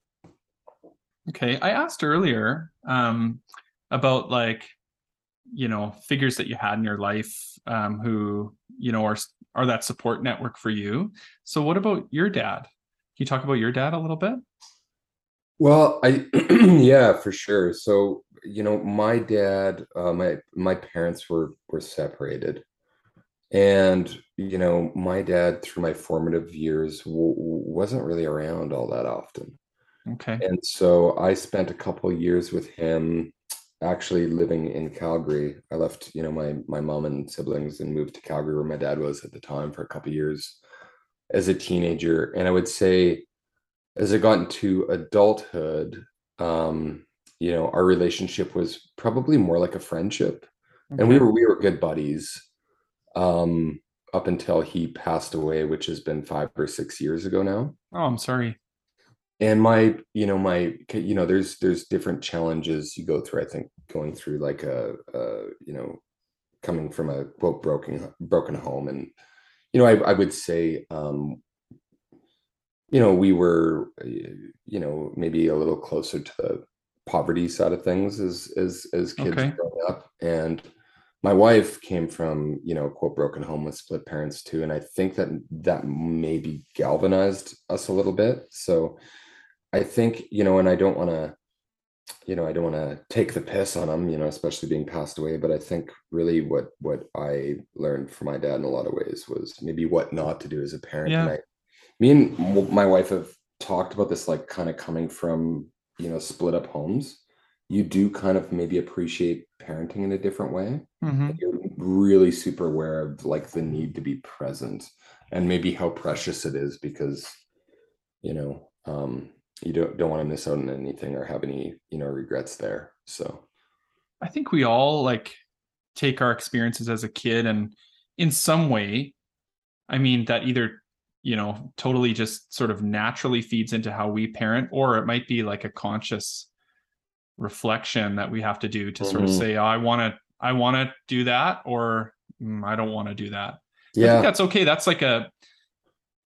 Okay, I asked earlier um, about like, you know, figures that you had in your life um, who, you know, are are that support network for you. So, what about your dad? Can you talk about your dad a little bit? Well, I yeah, for sure. So, you know, my dad, uh, my my parents were were separated. And, you know, my dad through my formative years w- wasn't really around all that often. Okay. And so I spent a couple years with him actually living in Calgary. I left, you know, my my mom and siblings and moved to Calgary where my dad was at the time for a couple years as a teenager. And I would say as I got into adulthood, um, you know, our relationship was probably more like a friendship. And we were we were good buddies um up until he passed away, which has been five or six years ago now Oh, I'm sorry. And my you know my you know there's there's different challenges you go through i think going through like a, a you know coming from a quote broken broken home and you know i, I would say um you know, we were, uh, you know, maybe a little closer to the poverty side of things as as as kids Okay. growing up. And my wife came from, you know, quote broken home with split parents too. And I think that that maybe galvanized us a little bit. So I think, you know, and I don't want to, you know, I don't want to take the piss on him, you know, especially being passed away. But I think really what what I learned from my dad in a lot of ways was maybe what not to do as a parent. And Yeah. I, me and my wife have talked about this, like kind of coming from, you know, split up homes. You do kind of maybe appreciate parenting in a different way. hmm You're really super aware of like the need to be present and maybe how precious it is because you know um you don't don't want to miss out on anything or have any you know regrets there so I think we all like take our experiences as a kid and in some way, I mean, that either, you know, totally just sort of naturally feeds into how we parent, or it might be like a conscious reflection that we have to do to sort of Mhm. say, oh, I want to, I want to do that, or "Mm, I don't want to do that. I think yeah that's okay. That's like a,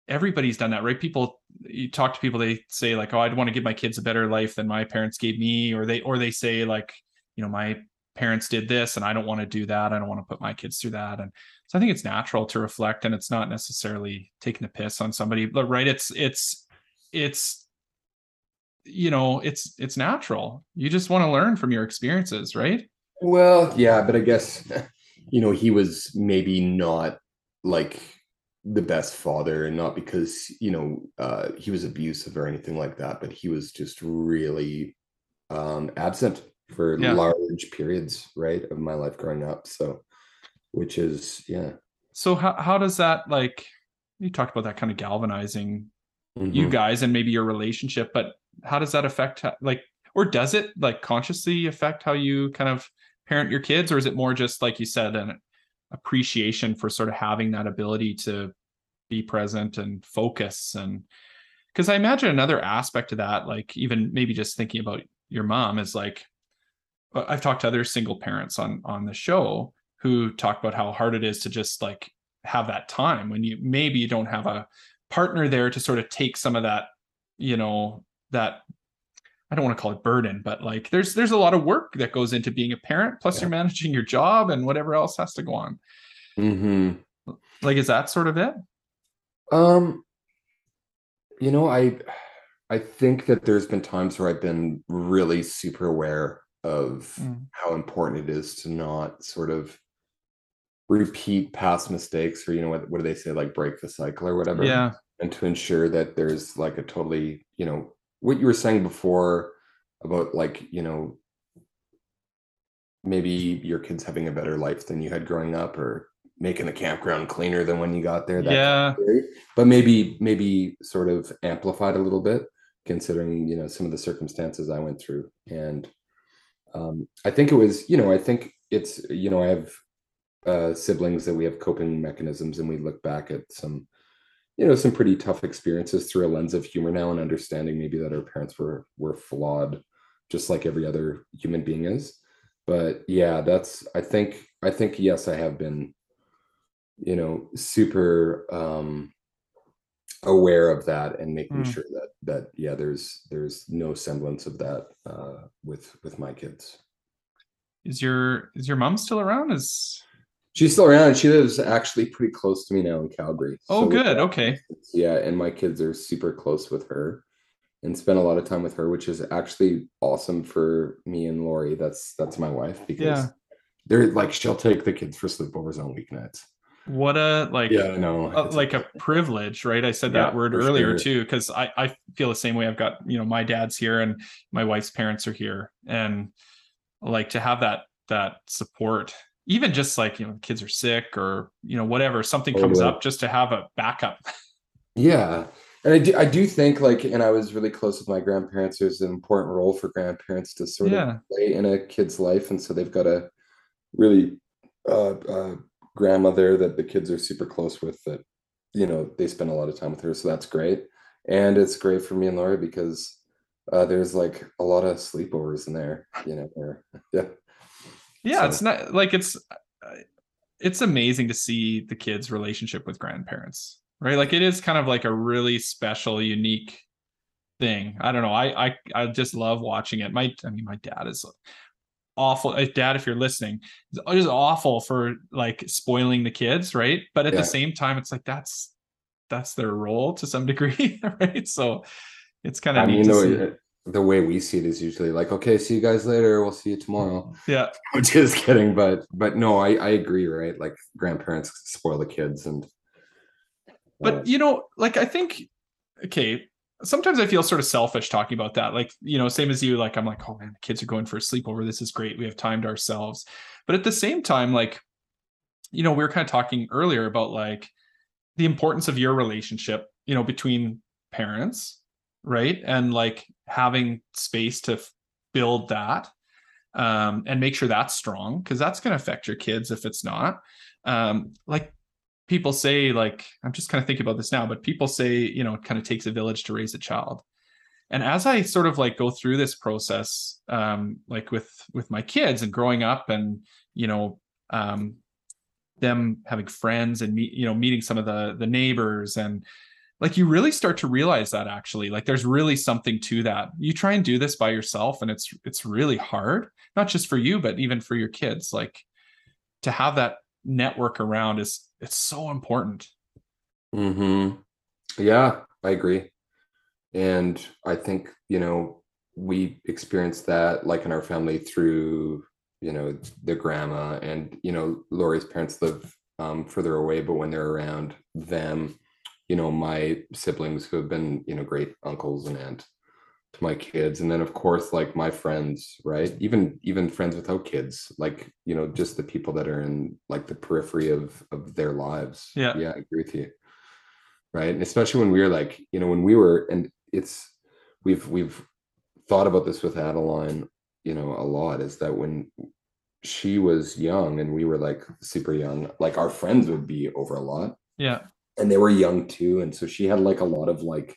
everybody's done that, right? People, you talk to people, they say like, oh, I'd want to give my kids a better life than my parents gave me, or they, or they say like, you know, my parents did this and I don't want to do that. I don't want to put my kids through that. And so I think it's natural to reflect and it's not necessarily taking a piss on somebody, but right. It's, it's, it's, you know, it's, it's natural. You just want to learn from your experiences, right? well yeah but i guess you know he was maybe not like the best father and not because you know uh he was abusive or anything like that but he was just really um absent for Yeah. large periods right of my life growing up so which is yeah So how, how does that like, you talked about that kind of galvanizing you Mhm. guys and maybe your relationship but how does that affect like or does it like consciously affect how you kind of parent your kids or is it more just like you said an appreciation for sort of having that ability to be present and focus. And because i imagine another aspect of that like even maybe just thinking about your mom is like i've talked to other single parents on on the show who talk about how hard it is to just like have that time when you maybe you don't have a partner there to sort of take some of that you know that i don't want to call it burden but like there's there's a lot of work that goes into being a parent plus Yeah. you're managing your job and whatever else has to go on Mhm. like is that sort of it Um, you know, I I think that there's been times where I've been really super aware of Mm. how important it is to not sort of repeat past mistakes or you know what what do they say like break the cycle or whatever yeah and to ensure that there's like a totally you know what you were saying before about like you know maybe your kids having a better life than you had growing up or making the campground cleaner than when you got there that yeah theory. but maybe maybe sort of amplified a little bit considering you know some of the circumstances i went through and um i think it was you know i think it's you know i have uh siblings that we have coping mechanisms and we look back at some you know some pretty tough experiences through a lens of humor now and understanding maybe that our parents were were flawed just like every other human being is. But yeah that's i think i think yes i have been you know super um aware of that and making Mm. sure that that yeah there's there's no semblance of that uh with with my kids. Is your is your mom still around? Is she's still around she lives actually pretty close to me now in calgary oh So good okay yeah and my kids are super close with her and spend a lot of time with her which is actually awesome for me and lori that's that's my wife because Yeah. they're like she'll take the kids for sleepovers on weeknights what a like yeah no uh, like a privilege, right? I said that Yeah, word earlier sure. too, because I, I feel the same way. I've got, you know, my dad's here and my wife's parents are here. And like to have that that support, even just like, you know, kids are sick or, you know, whatever, something comes up just to have a backup. Yeah. And I do, I do think like, and I was really close with my grandparents. There's an important role for grandparents to sort Yeah. of play in a kid's life. And so they've got a really uh, uh, grandmother that the kids are super close with that, you know, they spend a lot of time with her. So that's great. And it's great for me and Laura because uh, there's like a lot of sleepovers in there, you know, or, yeah. Yeah. So- It's not like it's, it's amazing to see the kids' relationship with grandparents, right? Like it is kind of like a really special, unique thing. I don't know. I I I just love watching it. My I mean, my dad is awful. Uh, dad, if you're listening, it is awful for like spoiling the kids, right? But at Yeah. the same time, it's like that's that's their role to some degree, right? So it's kind of I neat mean, see. way, the way we see it is usually like, okay, see you guys later. We'll see you tomorrow. Yeah, I'm just kidding, but but no, I I agree, right? Like grandparents spoil the kids, and but uh, you know like i think okay sometimes i feel sort of selfish talking about that like you know same as you like i'm like oh man the kids are going for a sleepover this is great we have time to ourselves but at the same time like you know we were kind of talking earlier about like the importance of your relationship you know between parents right? And like having space to f- build that um, and make sure that's strong because that's going to affect your kids if it's not. Um, like people say like i'm just kind of thinking about this now but people say you know it kind of takes a village to raise a child. And as i sort of like go through this process um like with with my kids and growing up and you know um them having friends and meet you know meeting some of the the neighbors and like you really start to realize that actually like there's really something to that. You try and do this by yourself and it's it's really hard not just for you but even for your kids like to have that network around is it's so important. Hmm Yeah, I agree. And I think, you know, we experienced that like in our family through, you know, the grandma and, you know, Lori's parents live um, further away, but when they're around them, you know, my siblings who have been, you know, great uncles and aunt to my kids. And then of course, like my friends, right? Even even friends without kids, like, you know, just the people that are in like the periphery of of their lives. Yeah. Yeah, I agree with you right and especially when we were like you know when we were and it's we've we've thought about this with adeline you know a lot is that when she was young and we were like super young like our friends would be over a lot yeah and they were young too and so she had like a lot of like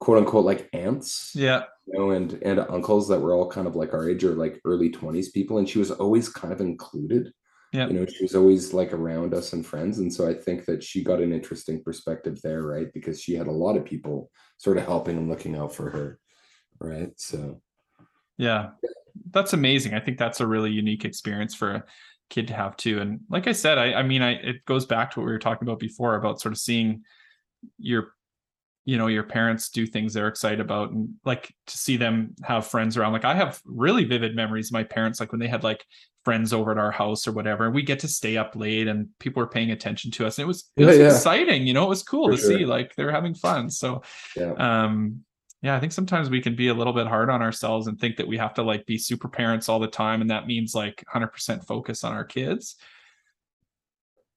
quote unquote like aunts yeah. you know and and uncles that were all kind of like our age or like early 20s people and she was always kind of included. Yeah. you know she was always like around us and friends and so i think that she got an interesting perspective there right because she had a lot of people sort of helping and looking out for her right so. Yeah. That's amazing. I think that's a really unique experience for a kid to have too. And like i said i i mean i it goes back to what we were talking about before about sort of seeing your you know your parents do things they're excited about and like to see them have friends around. Like i have really vivid memories of my parents like when they had like friends over at our house or whatever and we get to stay up late and people were paying attention to us. And it was it was yeah. exciting you know it was cool For to see like they were having fun. So yeah. um yeah i think sometimes we can be a little bit hard on ourselves and think that we have to like be super parents all the time and that means like 100% focus on our kids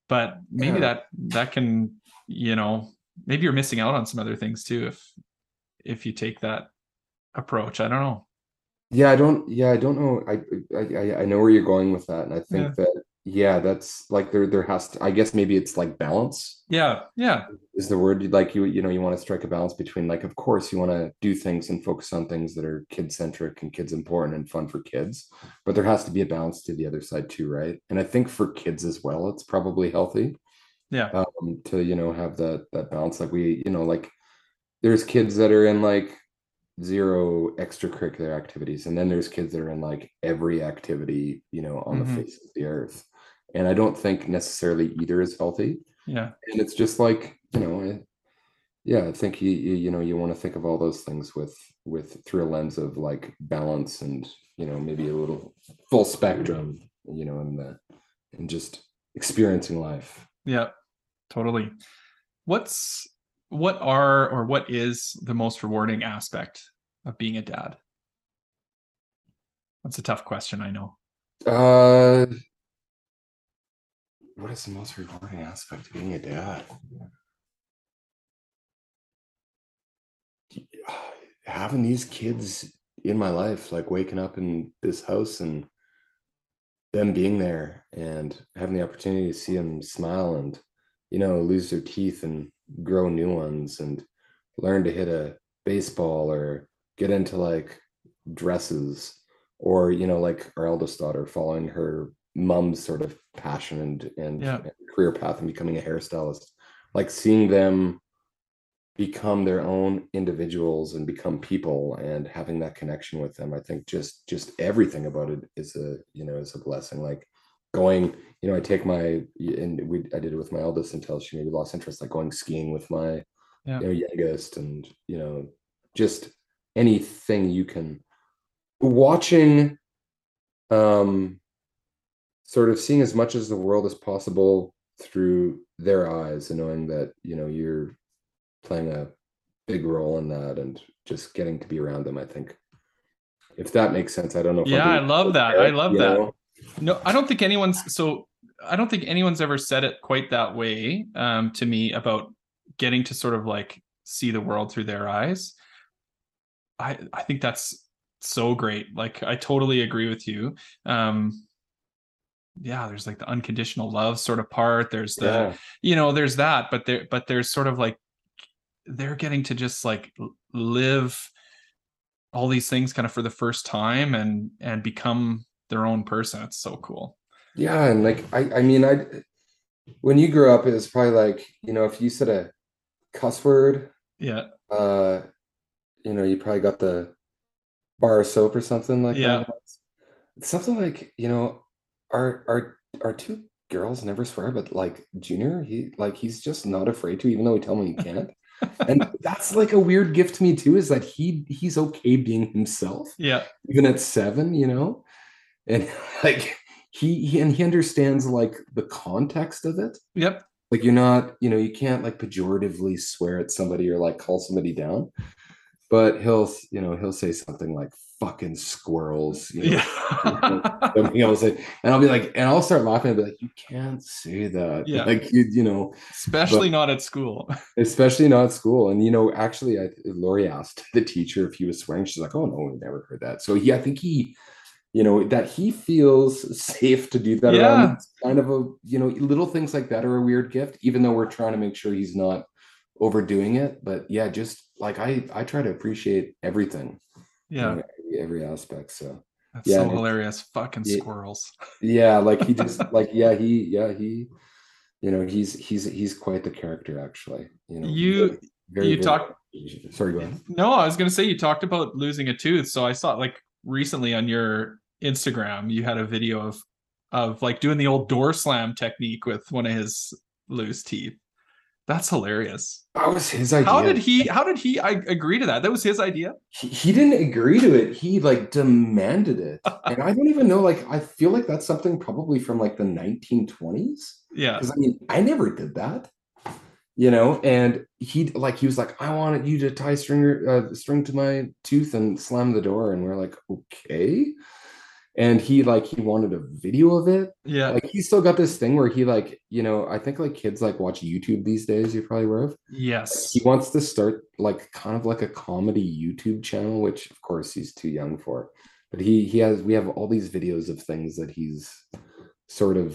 but maybe Yeah. that that can you know maybe you're missing out on some other things too if if you take that approach i don't know yeah i don't yeah i don't know i i i- know where you're going with that and i think Yeah. that yeah that's like there there has to i guess maybe it's like balance. Yeah yeah. Is the word like you you know you want to strike a balance between like of course you want to do things and focus on things that are kid centric and kids important and fun for kids but there has to be a balance to the other side too right? And i think for kids as well it's probably healthy yeah. um to you know have that that balance like we you know like there's kids that are in like zero extracurricular activities and then there's kids that are in like every activity you know on Mhm. the face of the earth and i don't think necessarily either is healthy. Yeah. And it's just like you know I, yeah i think you, you you know you want to think of all those things with with through a lens of like balance and you know maybe a little full spectrum you know and the and just experiencing life. Yeah totally. What's what are or what is the most rewarding aspect of being a dad? That's a tough question i know. Uh what is the most rewarding aspect of being a dad? Having these kids in my life like waking up in this house and them being there and having the opportunity to see them smile and you know lose their teeth and grow new ones and learn to hit a baseball or get into like dresses or you know like our eldest daughter following her mom's sort of passion and and, Yeah. and career path and becoming a hairstylist like seeing them become their own individuals and become people and having that connection with them i think just just everything about it is a you know is a blessing like going you know i take my and we i did it with my eldest until she maybe lost interest like going skiing with my Yeah. you know, youngest and you know just anything you can watching um sort of seeing as much as the world as possible through their eyes and knowing that you know you're playing a big role in that and just getting to be around them i think if that makes sense i don't know if Yeah, I love that. I love that. know? No, I don't think anyone's so I don't think anyone's ever said it quite that way um to me about getting to sort of like see the world through their eyes. I I think that's so great. Like I totally agree with you. Um yeah, there's like the unconditional love sort of part. There's the yeah you know, there's that, but there but there's sort of like they're getting to just like live all these things kind of for the first time and and become their own person. It's so cool. yeah and like i i mean i when you grew up it was probably like you know if you said a cuss word Yeah. uh you know you probably got the bar of soap or something like Yeah. that something like you know our our our two girls never swear but like junior he like he's just not afraid to even though we tell him he can't and that's like a weird gift to me too is that he he's okay being himself Yeah. even at seven you know and like he, he and he understands like the context of it Yep. like you're not you know you can't like pejoratively swear at somebody or like call somebody down but he'll you know he'll say something like fucking squirrels you know Yeah. something else and i'll be like and i'll start laughing and be like you can't say that Yeah. like you, you know Especially not at school. especially not at school and you know actually i lori asked the teacher if he was swearing she's like oh no we never heard that so he i think he you know that he feels safe to do that Yeah. around it's kind of a you know little things like that are a weird gift even though we're trying to make sure he's not overdoing it but yeah just like i i try to appreciate everything you Yeah. know, every, every aspect so That's Yeah, so and it- hilarious. Fucking Yeah. squirrels. yeah like he just like yeah he yeah he you know he's he's he's quite the character actually you know You very, you very- talk- sorry go ahead no, I was gonna say you talked about losing a tooth. So I saw like recently on your Instagram, you had a video of of like doing the old door slam technique with one of his loose teeth. That's hilarious. that was his idea How did he how did he I agree to that? That was his idea? he, he didn't agree to it he like demanded it and i don't even know like i feel like that's something probably from like the 1920s Yeah. because i mean i never did that you know and he like he was like i wanted you to tie stringer uh, string to my tooth and slam the door and we're like okay and he like he wanted a video of it Yeah. like he still got this thing where he like you know i think like kids like watch youtube these days you're probably aware of Yes. he wants to start like kind of like a comedy YouTube channel, which of course he's too young for. But he he has we have all these videos of things that he's sort of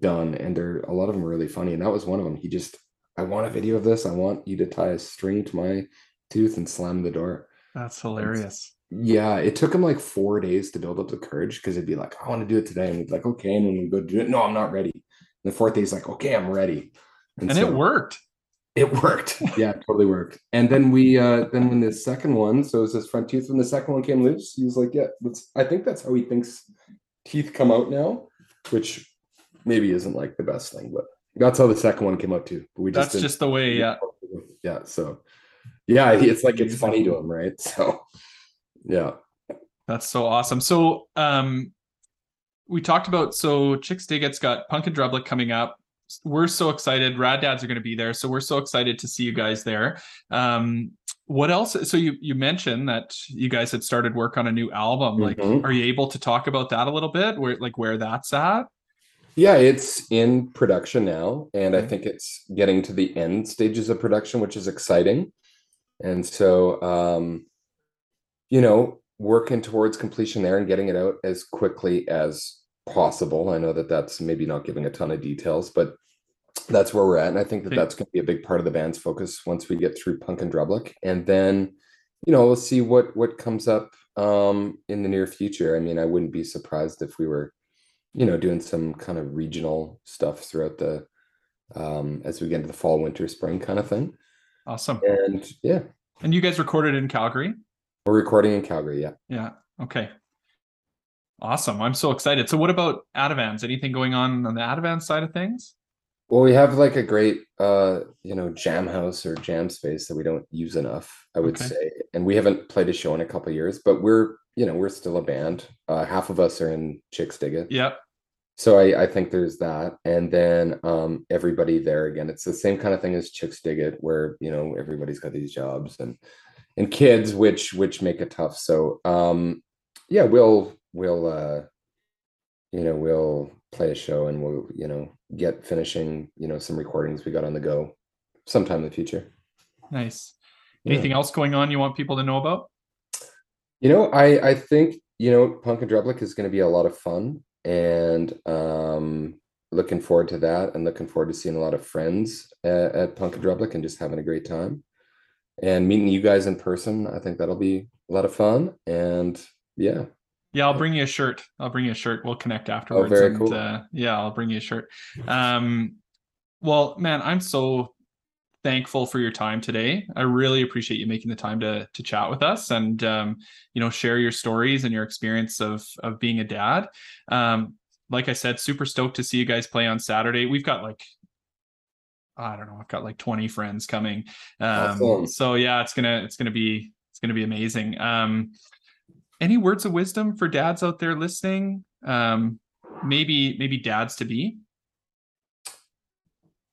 done, and they're a lot of them are really funny. And that was one of them. He just I want a video of this. I want you to tie a string to my tooth and slam the door. That's hilarious. Yeah, it took him like four days to build up the courage because it'd be like, I want to do it today. And he'd be like, okay. And when we go do it, no, I'm not ready. And the fourth day, he's like, okay, I'm ready. And so- it worked. it worked. Yeah, it totally worked. And then we uh then when the second one, so it was his front tooth, when the second one came loose, he was like, Yeah, that's I think that's how he thinks teeth come out now, which maybe isn't like the best thing, but that's how the second one came out too. But we just That's just the way, yeah. yeah. So yeah, it's like it's funny to him, right? So yeah. That's so awesome. So um we talked about so Chixdiggit's got Punk in Drublic coming up. We're so excited. Rad Dads are going to be there. So we're so excited to see you guys there. Um what else? So you you mentioned that you guys had started work on a new album. Like, Mhm. are you able to talk about that a little bit? Where like where that's at? Yeah, it's in production now, and I think it's getting to the end stages of production, which is exciting. And so, um, you know, working towards completion there and getting it out as quickly as possible. I know that that's maybe not giving a ton of details, but that's where we're at. And I think that that's going to be a big part of the band's focus once we get through Punk in Drublic. And then, you know, we'll see what what comes up um, in the near future. I mean, I wouldn't be surprised if we were you know, doing some kind of regional stuff throughout the um, as we get into the fall, winter, spring kind of thing. Awesome. And yeah, And you guys recorded in Calgary? We're recording in Calgary. Yeah. Yeah. Okay. Awesome. I'm so excited. So what about Ativans? Anything going on on the Ativans side of things? Well, we have like a great, uh, you know, jam house or jam space that we don't use enough, I would Okay. say. And we haven't played a show in a couple of years, but we're, you know, we're still a band. Uh, half of us are in Chixdiggit. Yep. So I, I think there's that. And then um, everybody there again, it's the same kind of thing as Chixdiggit, where, you know, everybody's got these jobs and and kids, which which make it tough. So um, yeah, we'll we'll uh, you know, we'll play a show and we'll, you know, get finishing, you know, some recordings we got on the go sometime in the future. Nice. Yeah. Anything else going on you want people to know about? You know, I I think you know Punk in Drublic is going to be a lot of fun, and um, looking forward to that, and looking forward to seeing a lot of friends at, at Punk in Drublic and just having a great time, and meeting you guys in person. I think that'll be a lot of fun, and yeah, Yeah, I'll bring you a shirt. I'll bring you a shirt. We'll connect afterwards. Oh, very and, cool. Uh, yeah, I'll bring you a shirt. Um, well, man, I'm so thankful for your time today. I really appreciate you making the time to to chat with us and um, you know share your stories and your experience of of being a dad. Um, like I said, super stoked to see you guys play on Saturday. We've got like I don't know, I've got like 20 friends coming. Um, Awesome. so yeah, it's gonna it's gonna be it's gonna be amazing. Um, any words of wisdom for dads out there listening? Um, maybe maybe dads to be.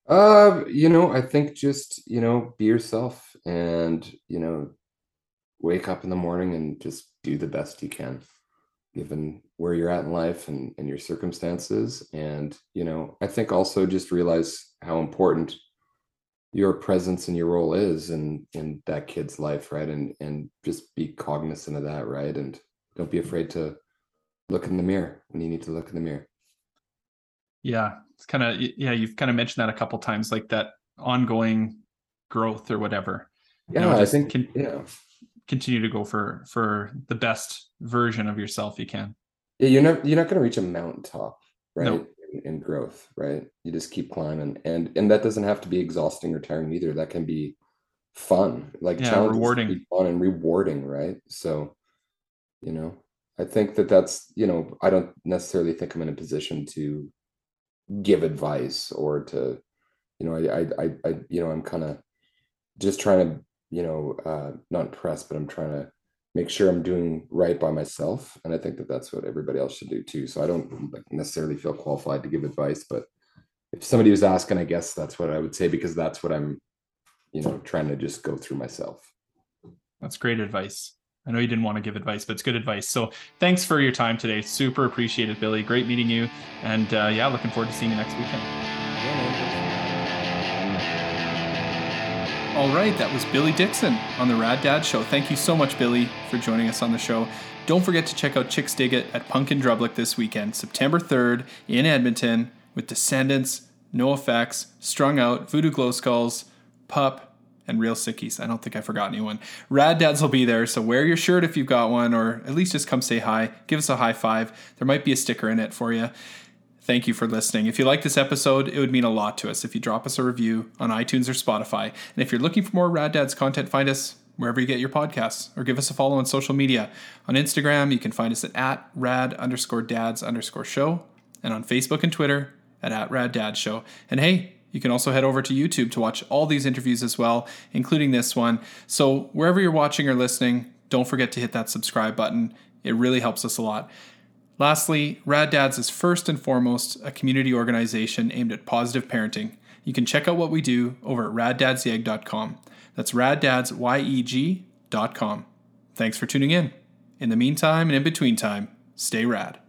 uh, you know, I think just you know be yourself, and you know, wake up in the morning and just do the best you can. given where you're at in life and, and your circumstances. And, you know, I think also just realize how important your presence and your role is in in that kid's life, right? And and just be cognizant of that, right? And don't be afraid to look in the mirror when you need to look in the mirror. Yeah, it's kind of yeah. You've kind of mentioned that a couple times, like that ongoing growth or whatever. You Yeah, know, I think con- yeah. continue to go for for the best version of yourself you can. Yeah, you're not you're not gonna reach a mountaintop, right? No. In, in growth, right? You just keep climbing. And and that doesn't have to be exhausting or tiring either. That can be fun, like Yeah, rewarding. fun and rewarding, right? So, you know, I think that that's, you know, I don't necessarily think I'm in a position to give advice or to, you know, I I I, I you know, I'm kind of just trying to, you know, uh not press, but I'm trying to make sure I'm doing right by myself. And I think that that's what everybody else should do too. So I don't necessarily feel qualified to give advice, but if somebody was asking, I guess that's what I would say because that's what I'm, you know, trying to just go through myself. That's great advice. I know you didn't want to give advice, but it's good advice. So thanks for your time today. Super appreciate it, Billy. Great meeting you. And uh, yeah, looking forward to seeing you next weekend. All right, that was Billy Dixon on the Rad Dad Show. Thank you so much, Billy, for joining us on the show. Don't forget to check out Chixdiggit at Punk in Drublic this weekend, September 3rd in Edmonton with Descendents, No Effects, Strung Out, Voodoo Glow Skulls, Pup, and Real Sickies. I don't think I forgot anyone. Rad Dads will be there, so wear your shirt if you've got one, or at least just come say hi. Give us a high five. There might be a sticker in it for you. Thank you for listening. If you like this episode, it would mean a lot to us if you drop us a review on iTunes or Spotify. And if you're looking for more Rad Dads content, find us wherever you get your podcasts or give us a follow on social media. On Instagram, you can find us at, at rad underscore dads underscore show and on Facebook and Twitter at, at rad dad show. And hey, you can also head over to YouTube to watch all these interviews as well, including this one. So wherever you're watching or listening, don't forget to hit that subscribe button. It really helps us a lot. Lastly, Rad Dads is first and foremost a community organization aimed at positive parenting. You can check out what we do over at raddadsYeg.com. That's raddadsYeg.com. Thanks for tuning in. In the meantime and in between time, stay rad.